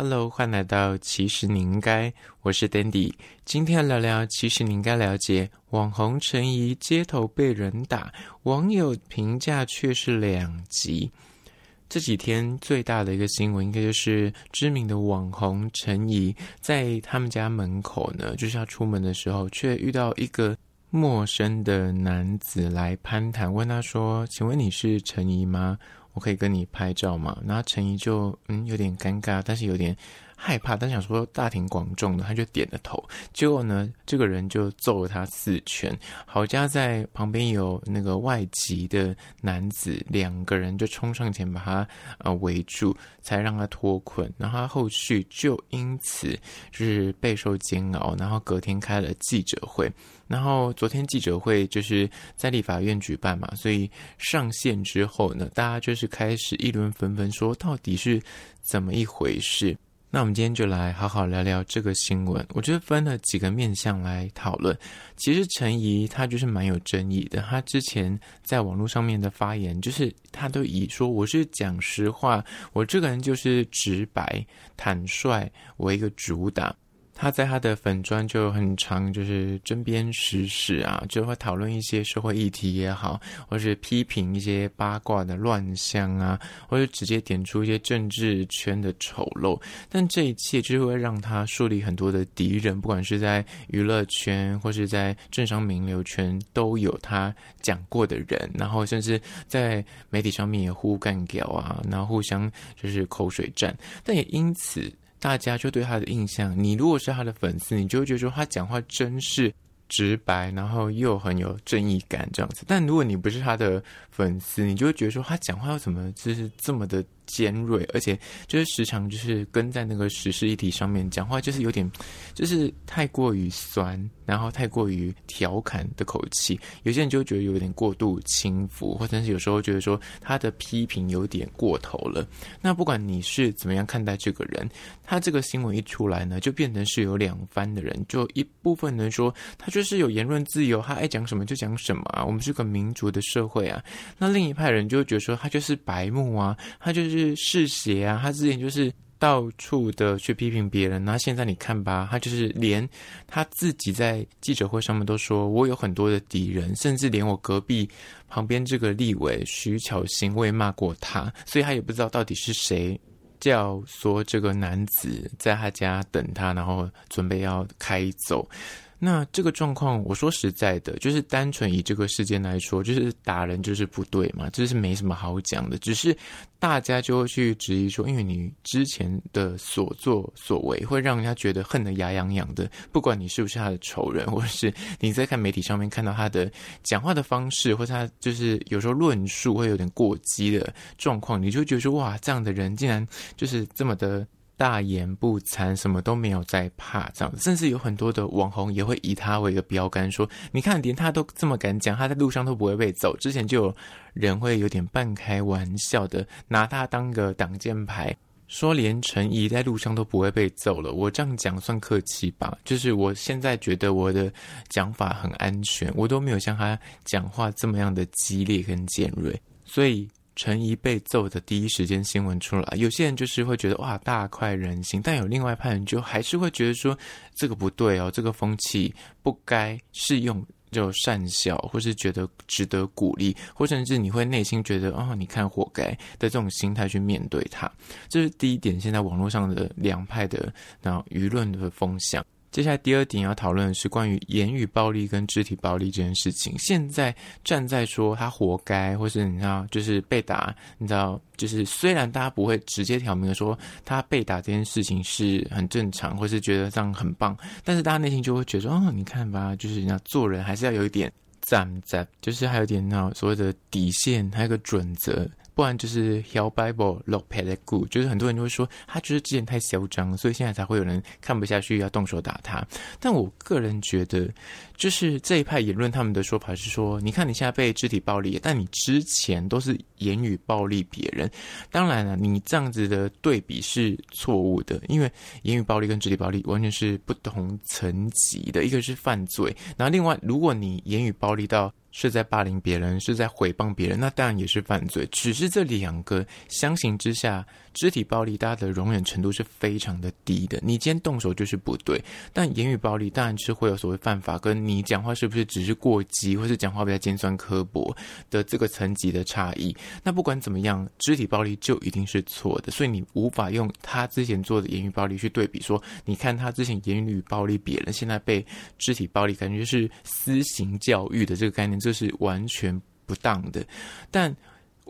Hello，欢迎来到其实你应该，我是 Dandy，今天聊聊其实你应该了解，网红陈怡街头被人打，网友评价却是两极。这几天最大的一个新闻，应该就是知名的网红陈怡在他们家门口呢，就是要出门的时候，却遇到一个陌生的男子来攀谈，问他说：“请问你是陈怡吗？”我可以跟你拍照吗？然后陈怡就嗯有点尴尬，但是有点害怕，但想说大庭广众的，他就点了头。结果呢，这个人就揍了他四拳。好家在旁边有那个外籍的男子，两个人就冲上前把他呃围住，才让他脱困。然后他后续就因此就是备受煎熬，然后隔天开了记者会。然后昨天记者会就是在立法院举办嘛，所以上线之后呢，大家就是开始议论纷纷，说到底是怎么一回事？那我们今天就来好好聊聊这个新闻。我觉得分了几个面向来讨论。其实陈怡她就是蛮有争议的，她之前在网络上面的发言，就是她都以说我是讲实话，我这个人就是直白坦率为一个主打。他在他的粉专就很常，就是针砭时事啊，就会讨论一些社会议题也好，或是批评一些八卦的乱象啊，或者直接点出一些政治圈的丑陋。但这一切就是会让他树立很多的敌人，不管是在娱乐圈或是在政商名流圈，都有他讲过的人，然后甚至在媒体上面也互干掉啊，然后互相就是口水战，但也因此。大家就对他的印象，你如果是他的粉丝，你就会觉得说他讲话真是直白，然后又很有正义感这样子。但如果你不是他的粉丝，你就会觉得说他讲话又怎么就是这么的。尖锐，而且就是时常就是跟在那个时事议题上面讲话，就是有点就是太过于酸，然后太过于调侃的口气，有些人就觉得有点过度轻浮，或者是有时候觉得说他的批评有点过头了。那不管你是怎么样看待这个人，他这个新闻一出来呢，就变成是有两番的人，就一部分人说他就是有言论自由，他爱讲什么就讲什么啊，我们是个民主的社会啊。那另一派人就觉得说他就是白目啊，他就是。是嗜血啊！他之前就是到处的去批评别人，那现在你看吧，他就是连他自己在记者会上面都说，我有很多的敌人，甚至连我隔壁旁边这个立委徐巧芯，我也骂过他，所以他也不知道到底是谁叫说这个男子在他家等他，然后准备要开走。那这个状况，我说实在的，就是单纯以这个事件来说，就是打人就是不对嘛，这是没什么好讲的。只是大家就会去质疑说，因为你之前的所作所为，会让人家觉得恨得牙痒痒的。不管你是不是他的仇人，或者是你在看媒体上面看到他的讲话的方式，或者他就是有时候论述会有点过激的状况，你就觉得说，哇，这样的人竟然就是这么的。大言不惭，什么都没有在怕，这样子，甚至有很多的网红也会以他为一个标杆，说：“你看，连他都这么敢讲，他在路上都不会被揍。”之前就有人会有点半开玩笑的拿他当个挡箭牌，说连陈怡在路上都不会被揍了。我这样讲算客气吧？就是我现在觉得我的讲法很安全，我都没有像他讲话这么样的激烈跟尖锐，所以。陈怡被揍的第一时间新闻出来，有些人就是会觉得哇，大快人心，但有另外一派人就还是会觉得说，这个不对哦，这个风气不该适用就善笑，或是觉得值得鼓励，或甚至你会内心觉得哦，你看活该的这种心态去面对它，这是第一点。现在网络上的两派的那舆论的风向。接下来第二点要讨论的是关于言语暴力跟肢体暴力这件事情。现在站在说他活该，或是你知道，就是被打，你知道，就是虽然大家不会直接挑明的说他被打这件事情是很正常，或是觉得这样很棒，但是大家内心就会觉得说，哦，你看吧，就是你要做人还是要有一点站在，就是还有点那所谓的底线，还有个准则。不然就是《Hell Bible》落魄的故，就是很多人就会说他就是之前太嚣张，所以现在才会有人看不下去要动手打他。但我个人觉得，就是这一派言论他们的说法是说，你看你现在被肢体暴力，但你之前都是言语暴力别人。当然了，你这样子的对比是错误的，因为言语暴力跟肢体暴力完全是不同层级的，一个是犯罪，然后另外如果你言语暴力到是在霸凌别人，是在毁谤别人，那当然也是犯罪。只是这两个相形之下，肢体暴力大家的容忍程度是非常的低的。你今天动手就是不对，但言语暴力当然是会有所谓犯法，跟你讲话是不是只是过激，或是讲话比较尖酸刻薄的这个层级的差异。那不管怎么样，肢体暴力就一定是错的，所以你无法用他之前做的言语暴力去对比说，你看他之前言语暴力别人，现在被肢体暴力，感觉是私刑教育的这个概念。这是完全不当的，但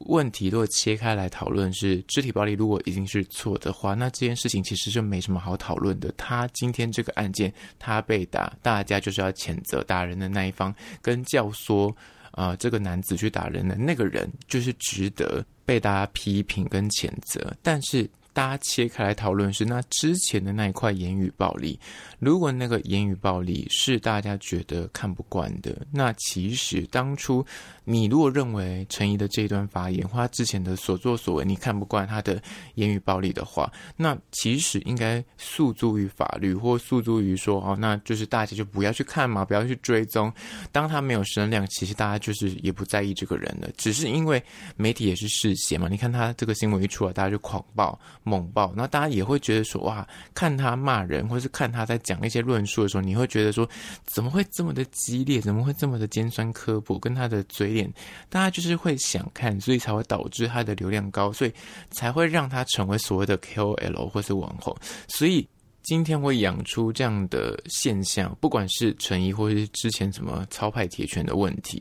问题如果切开来讨论，是肢体暴力如果已经是错的话，那这件事情其实就没什么好讨论的。他今天这个案件，他被打，大家就是要谴责打人的那一方，跟教唆啊、呃、这个男子去打人的那个人，就是值得被大家批评跟谴责。但是。大家切开来讨论是那之前的那一块言语暴力，如果那个言语暴力是大家觉得看不惯的，那其实当初你如果认为陈怡的这一段发言或他之前的所作所为你看不惯他的言语暴力的话，那其实应该诉诸于法律或诉诸于说哦，那就是大家就不要去看嘛，不要去追踪。当他没有声量，其实大家就是也不在意这个人了，只是因为媒体也是嗜血嘛。你看他这个新闻一出来，大家就狂暴。猛爆，那大家也会觉得说，哇，看他骂人，或是看他在讲一些论述的时候，你会觉得说，怎么会这么的激烈，怎么会这么的尖酸刻薄，跟他的嘴脸，大家就是会想看，所以才会导致他的流量高，所以才会让他成为所谓的 KOL 或是网红，所以。今天会养出这样的现象，不管是陈沂或是之前什么超派铁拳的问题，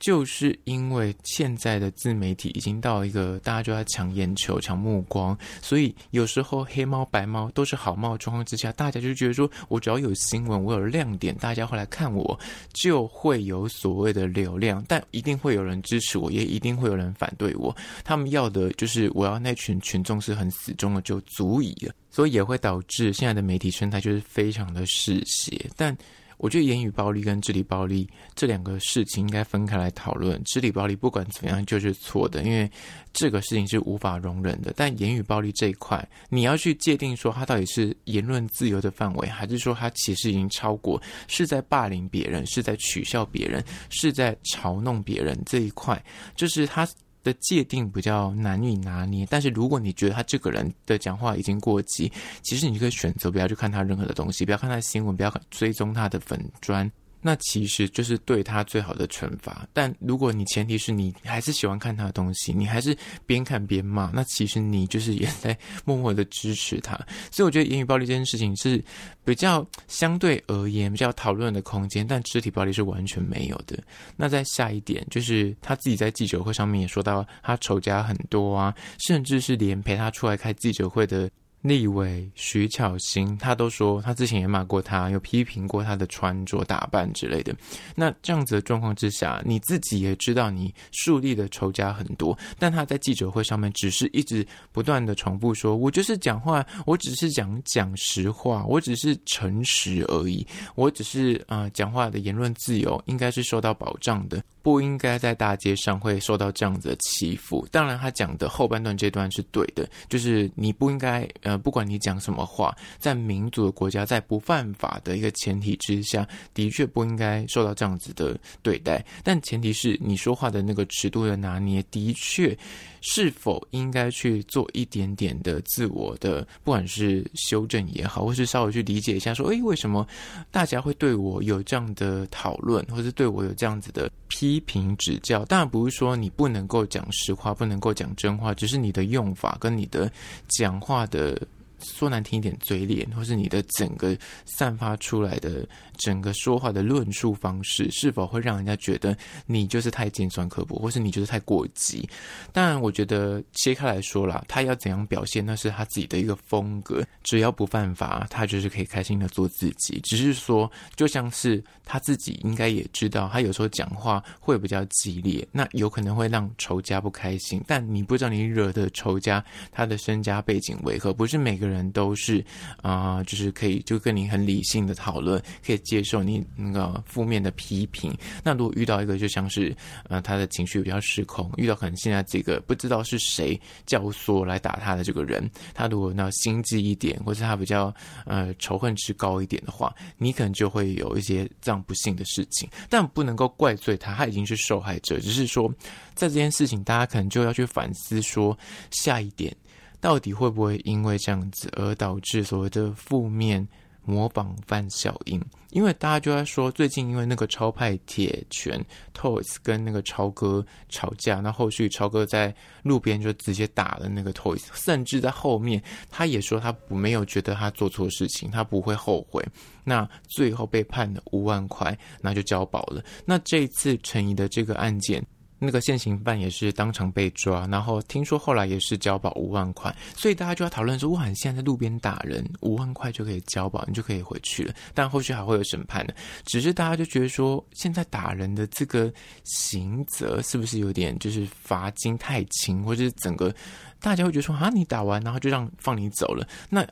就是因为现在的自媒体已经到一个大家就要抢眼球、抢目光，所以有时候黑猫白猫都是好猫状况之下，大家就觉得说我只要有新闻，我有亮点，大家会来看我，就会有所谓的流量，但一定会有人支持我，也一定会有人反对我。他们要的就是我要那群群众是很死忠的，就足以了。所以也会导致现在的媒体生态就是非常的嗜血，但我觉得言语暴力跟肢体暴力这两个事情应该分开来讨论。肢体暴力不管怎么样就是错的，因为这个事情是无法容忍的。但言语暴力这一块，你要去界定说它到底是言论自由的范围，还是说它其实已经超过，是在霸凌别人，是在取笑别人，是在嘲弄别人这一块，就是它。的界定比较难以拿捏，但是如果你觉得他这个人的讲话已经过激，其实你就可以选择不要去看他任何的东西，不要看他的新闻，不要追踪他的粉砖。那其实就是对他最好的惩罚。但如果你前提是你还是喜欢看他的东西，你还是边看边骂，那其实你就是也在 默默的支持他。所以我觉得言语暴力这件事情是比较相对而言比较讨论的空间，但肢体暴力是完全没有的。那再下一点就是他自己在记者会上面也说到，他仇家很多啊，甚至是连陪他出来开记者会的。立委徐巧芯，他都说他之前也骂过他，有批评过他的穿着打扮之类的。那这样子的状况之下，你自己也知道你树立的仇家很多，但他在记者会上面只是一直不断的重复说：“我就是讲话，我只是讲讲实话，我只是诚实而已，我只是啊、讲话的言论自由应该是受到保障的，不应该在大街上会受到这样子的欺负。”当然，他讲的后半段这段是对的，就是你不应该呃。不管你讲什么话，在民主的国家，在不犯法的一个前提之下，的确不应该受到这样子的对待。但前提是你说话的那个尺度的拿捏，的确。是否应该去做一点点的自我的，不管是修正也好，或是稍微去理解一下，说，诶，为什么大家会对我有这样的讨论，或是对我有这样子的批批评指教？当然不是说你不能够讲实话，不能够讲真话，只是你的用法跟你的讲话的。说难听一点，嘴脸，或是你的整个散发出来的整个说话的论述方式，是否会让人家觉得你就是太尖酸刻薄，或是你就是太过激？当然，我觉得切开来说啦，他要怎样表现，那是他自己的一个风格。只要不犯法，他就是可以开心的做自己。只是说，就像是他自己应该也知道，他有时候讲话会比较激烈，那有可能会让仇家不开心。但你不知道你惹的仇家他的身家背景为何，不是每个人。都是啊、就是可以就跟你很理性的讨论，可以接受你那个负面的批评。那如果遇到一个就像是呃他的情绪比较失控，遇到可能现在这个不知道是谁教唆来打他的这个人，他如果那心机一点，或者他比较呃仇恨值高一点的话，你可能就会有一些这样不幸的事情。但不能够怪罪他，他已经是受害者，只是说在这件事情，大家可能就要去反思说下一点。到底会不会因为这样子而导致所谓的负面模仿范小英？因为大家就在说，最近因为那个超派铁拳 Toys 跟那个超哥吵架，那后续超哥在路边就直接打了那个 Toys，甚至在后面他也说他没有觉得他做错事情，他不会后悔。那最后被判了五万块，那就交保了。那这一次陈怡的这个案件。那个现行犯也是当场被抓，然后听说后来也是交保五万块，所以大家就要讨论说：哇，你现在在路边打人，五万块就可以交保，你就可以回去了。但后续还会有审判的，只是大家就觉得说，现在打人的这个刑责是不是有点就是罚金太轻，或者是整个大家会觉得说啊，你打完然后就让放你走了，那。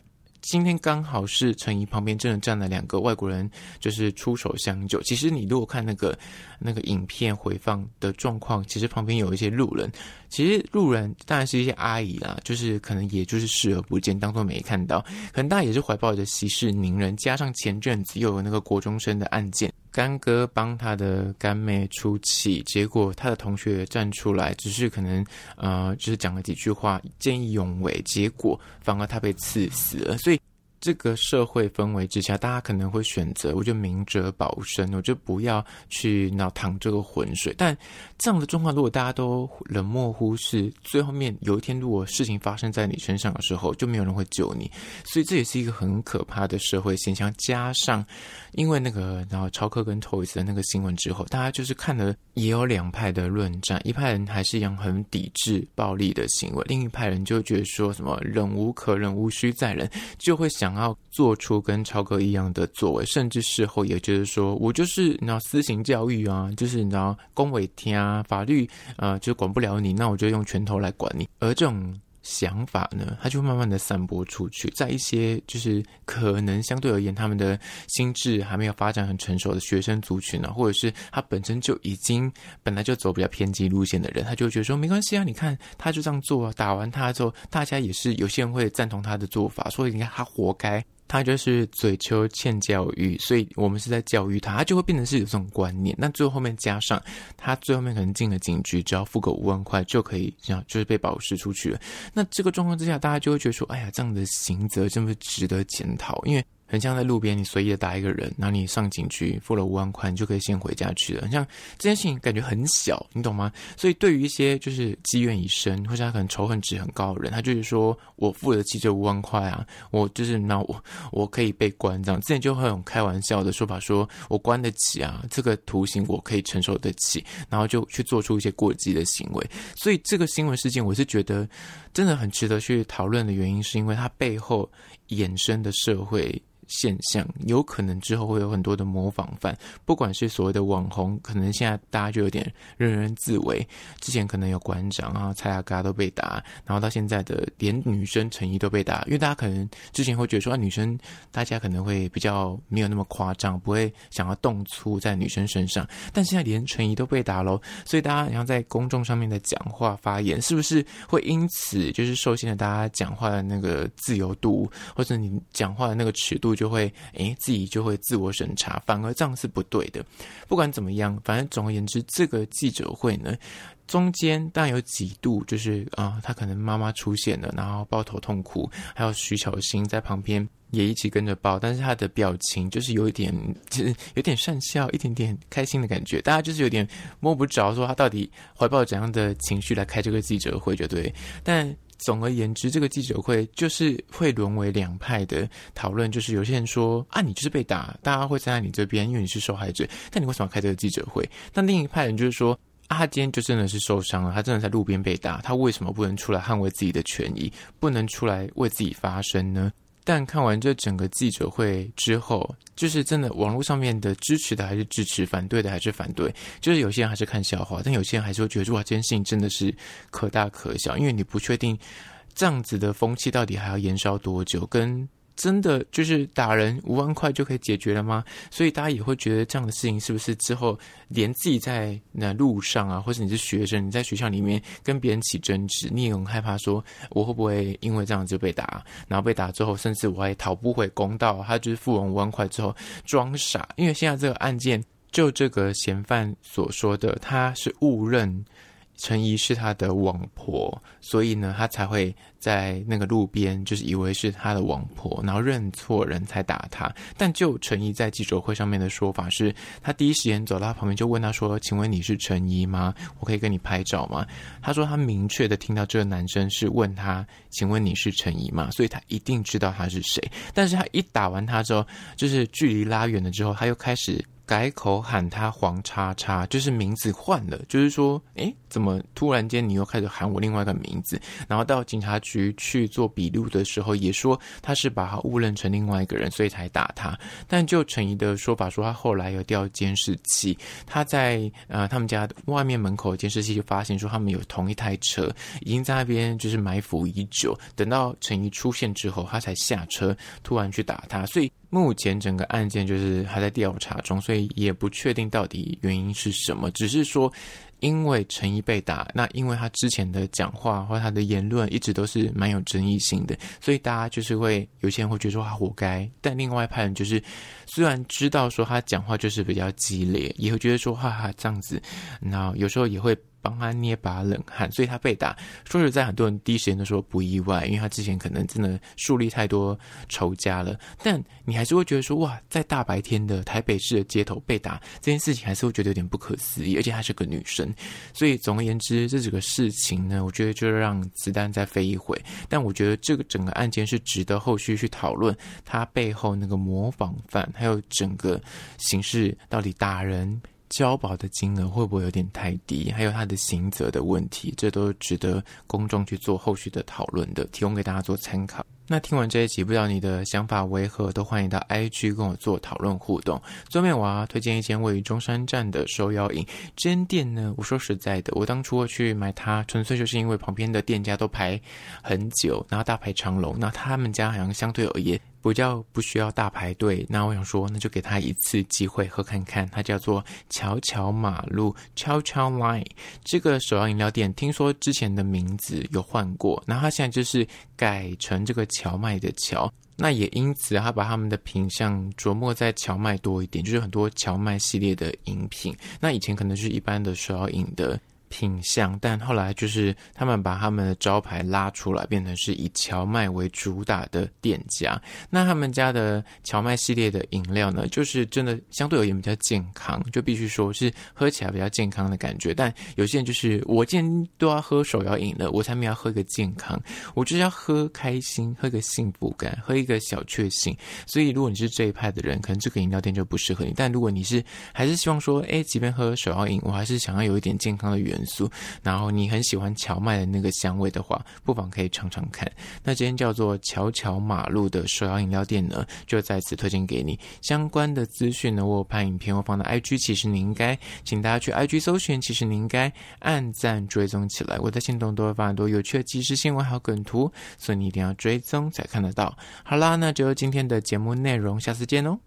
今天刚好是陈怡旁边真的站了两个外国人，就是出手相救。其实你如果看那个那个影片回放的状况，其实旁边有一些路人。其实路人当然是一些阿姨啦，就是可能也就是视而不见，当做没看到。可能大家也是怀抱着息事宁人，加上前阵子又有那个国中生的案件，干哥帮他的干妹出气，结果他的同学站出来，只是可能呃，只是讲了几句话，见义勇为，结果反而他被刺死了，所以。这个社会氛围之下，大家可能会选择，我就明哲保身，我就不要去脑淌这个浑水。但这样的状况，如果大家都冷漠忽视，最后面有一天，如果事情发生在你身上的时候，就没有人会救你。所以这也是一个很可怕的社会现象。加上，因为那个然后超客跟 Toys 的那个新闻之后，大家就是看了也有两派的论战，一派人还是一样很抵制暴力的行为，另一派人就觉得说什么忍无可忍，无需再忍，就会想。然后做出跟超哥一样的作为，甚至事后也就是说我就是你知道私刑教育啊，就是你知道公委天啊，法律啊、就管不了你，那我就用拳头来管你，而这种。想法呢，他就慢慢的散播出去，在一些就是可能相对而言，他们的心智还没有发展很成熟的学生族群呢，或者是他本身就已经本来就走比较偏激路线的人，他就觉得说没关系啊，你看他就这样做啊，打完他之后，大家也是有些人会赞同他的做法，所以你看他活该。他就是嘴丘欠教育，所以我们是在教育他，他就会变成是有这种观念。那最后面加上他最后面可能进了警局，只要付个五万块就可以，这样就是被保释出去了。那这个状况之下，大家就会觉得说，哎呀，这样的刑责真的值得检讨，因为。很像在路边，你随意的打一个人，然后你上警局付了五万块，你就可以先回家去了。很像这件事情感觉很小，你懂吗？所以对于一些就是积怨已深，或者他可能仇恨值很高的人，他就是说我付得起这五万块啊，我就是那我我可以被关这样。之前就会有开玩笑的说法，说我关得起啊，这个图形我可以承受得起，然后就去做出一些过激的行为。所以这个新闻事件，我是觉得真的很值得去讨论的原因，是因为它背后衍生的社会。现象有可能之后会有很多的模仿犯，不管是所谓的网红，可能现在大家就有点人人自危。之前可能有馆长啊、蔡阿嘎都被打，然后到现在的连女生陈怡都被打，因为大家可能之前会觉得说啊，女生大家可能会比较没有那么夸张，不会想要动粗在女生身上，但现在连陈怡都被打喽，所以大家然后在公众上面的讲话发言，是不是会因此就是受限了大家讲话的那个自由度，或者你讲话的那个尺度？就会诶，自己就会自我审查，反而这样是不对的。不管怎么样，反正总而言之，这个记者会呢，中间当然有几度就是啊、他可能妈妈出现了，然后抱头痛哭，还有徐巧芯在旁边也一起跟着抱，但是他的表情就是有一点，就是有点善笑，一点点开心的感觉，大家就是有点摸不着，说他到底怀抱怎样的情绪来开这个记者会，就对，但。总而言之，这个记者会就是会沦为两派的讨论。就是有些人说啊，你就是被打，大家会站在你这边，因为你是受害者。但你为什么要开这个记者会？那另一派人就是说啊，他今天就真的是受伤了，他真的在路边被打，他为什么不能出来捍卫自己的权益，不能出来为自己发声呢？但看完这整个记者会之后，就是真的网络上面的支持的还是支持，反对的还是反对，就是有些人还是看笑话，但有些人还是会觉得，哇，这件事情真的是可大可小，因为你不确定这样子的风气到底还要延烧多久？跟真的就是打人五万块就可以解决了吗？所以大家也会觉得这样的事情是不是之后连自己在那路上啊，或者你是学生，你在学校里面跟别人起争执，你也很害怕说我会不会因为这样就被打，然后被打之后，甚至我还讨不回公道，他就是付完五万块之后装傻，因为现在这个案件就这个嫌犯所说的，他是误认。陈怡是他的网婆，所以呢，他才会在那个路边，就是以为是他的网婆，然后认错人才打他。但就陈怡在记者会上面的说法是，他第一时间走到他旁边就问他说：“请问你是陈怡吗？我可以跟你拍照吗？”他说他明确的听到这个男生是问他：“请问你是陈怡吗？”所以他一定知道他是谁。但是他一打完他之后，就是距离拉远了之后，他又开始。改口喊他黄叉叉，就是名字换了，就是说，诶，怎么突然间你又开始喊我另外一个名字？然后到警察局去做笔录的时候，也说他是把他误认成另外一个人，所以才打他。但就陈怡的说法说，他后来有调监视器，他在呃他们家外面门口监视器就发现说他们有同一台车，已经在那边就是埋伏已久，等到陈怡出现之后，他才下车突然去打他，所以。目前整个案件就是还在调查中，所以也不确定到底原因是什么。只是说，因为陈怡被打，那因为他之前的讲话或他的言论一直都是蛮有争议性的，所以大家就是会有些人会觉得说他活该。但另外一派人就是虽然知道说他讲话就是比较激烈，也会觉得说哈哈这样子，那有时候也会。帮他捏把冷汗，所以他被打。说实在，很多人第一时间都说不意外，因为他之前可能真的树立太多仇家了。但你还是会觉得说，哇，在大白天的台北市的街头被打这件事情，还是会觉得有点不可思议。而且她是个女生，所以总而言之，这几个事情呢，我觉得就让子弹再飞一回。但我觉得这个整个案件是值得后续去讨论，他背后那个模仿犯，还有整个形式到底打人。交保的金额会不会有点太低？还有他的刑责的问题，这都值得公众去做后续的讨论的，提供给大家做参考。那听完这一集，不知道你的想法为何？都欢迎到 IG 跟我做讨论互动。最后面我要推荐一间位于中山站的手摇饮这间店呢。我说实在的，我当初去买它，纯粹就是因为旁边的店家都排很久，然后大排长龙。那他们家好像相对而言。比较不需要大排队，那我想说，那就给他一次机会喝看看。它叫做巧巧马路 （Chow Chow Line） 这个手摇饮料店，听说之前的名字有换过，那它现在就是改成这个荞麦的荞。那也因此，他把他们的品相琢磨在荞麦多一点，就是很多荞麦系列的饮品。那以前可能是一般的手摇饮的。品相，但后来就是他们把他们的招牌拉出来，变成是以荞麦为主打的店家。那他们家的荞麦系列的饮料呢，就是真的相对而言比较健康，就必须说是喝起来比较健康的感觉。但有些人就是我今天都要喝手摇饮了，我才没有喝一个健康，我就是要喝开心，喝个幸福感，喝一个小确幸。所以如果你是这一派的人，可能这个饮料店就不适合你。但如果你是还是希望说，哎，即便喝手摇饮，我还是想要有一点健康的元素，然后你很喜欢荞麦的那个香味的话，不妨可以尝尝看。那今天叫做巧巧马路的手摇饮料店呢，就在此推荐给你。相关的资讯呢，我有拍影片，我放在 IG，其实你应该，请大家去 IG 搜寻，其实你应该按赞追踪起来。我在限动都会发很多有趣的即时新闻还有梗图，所以你一定要追踪才看得到。好啦，那就今天的节目内容，下次见哦。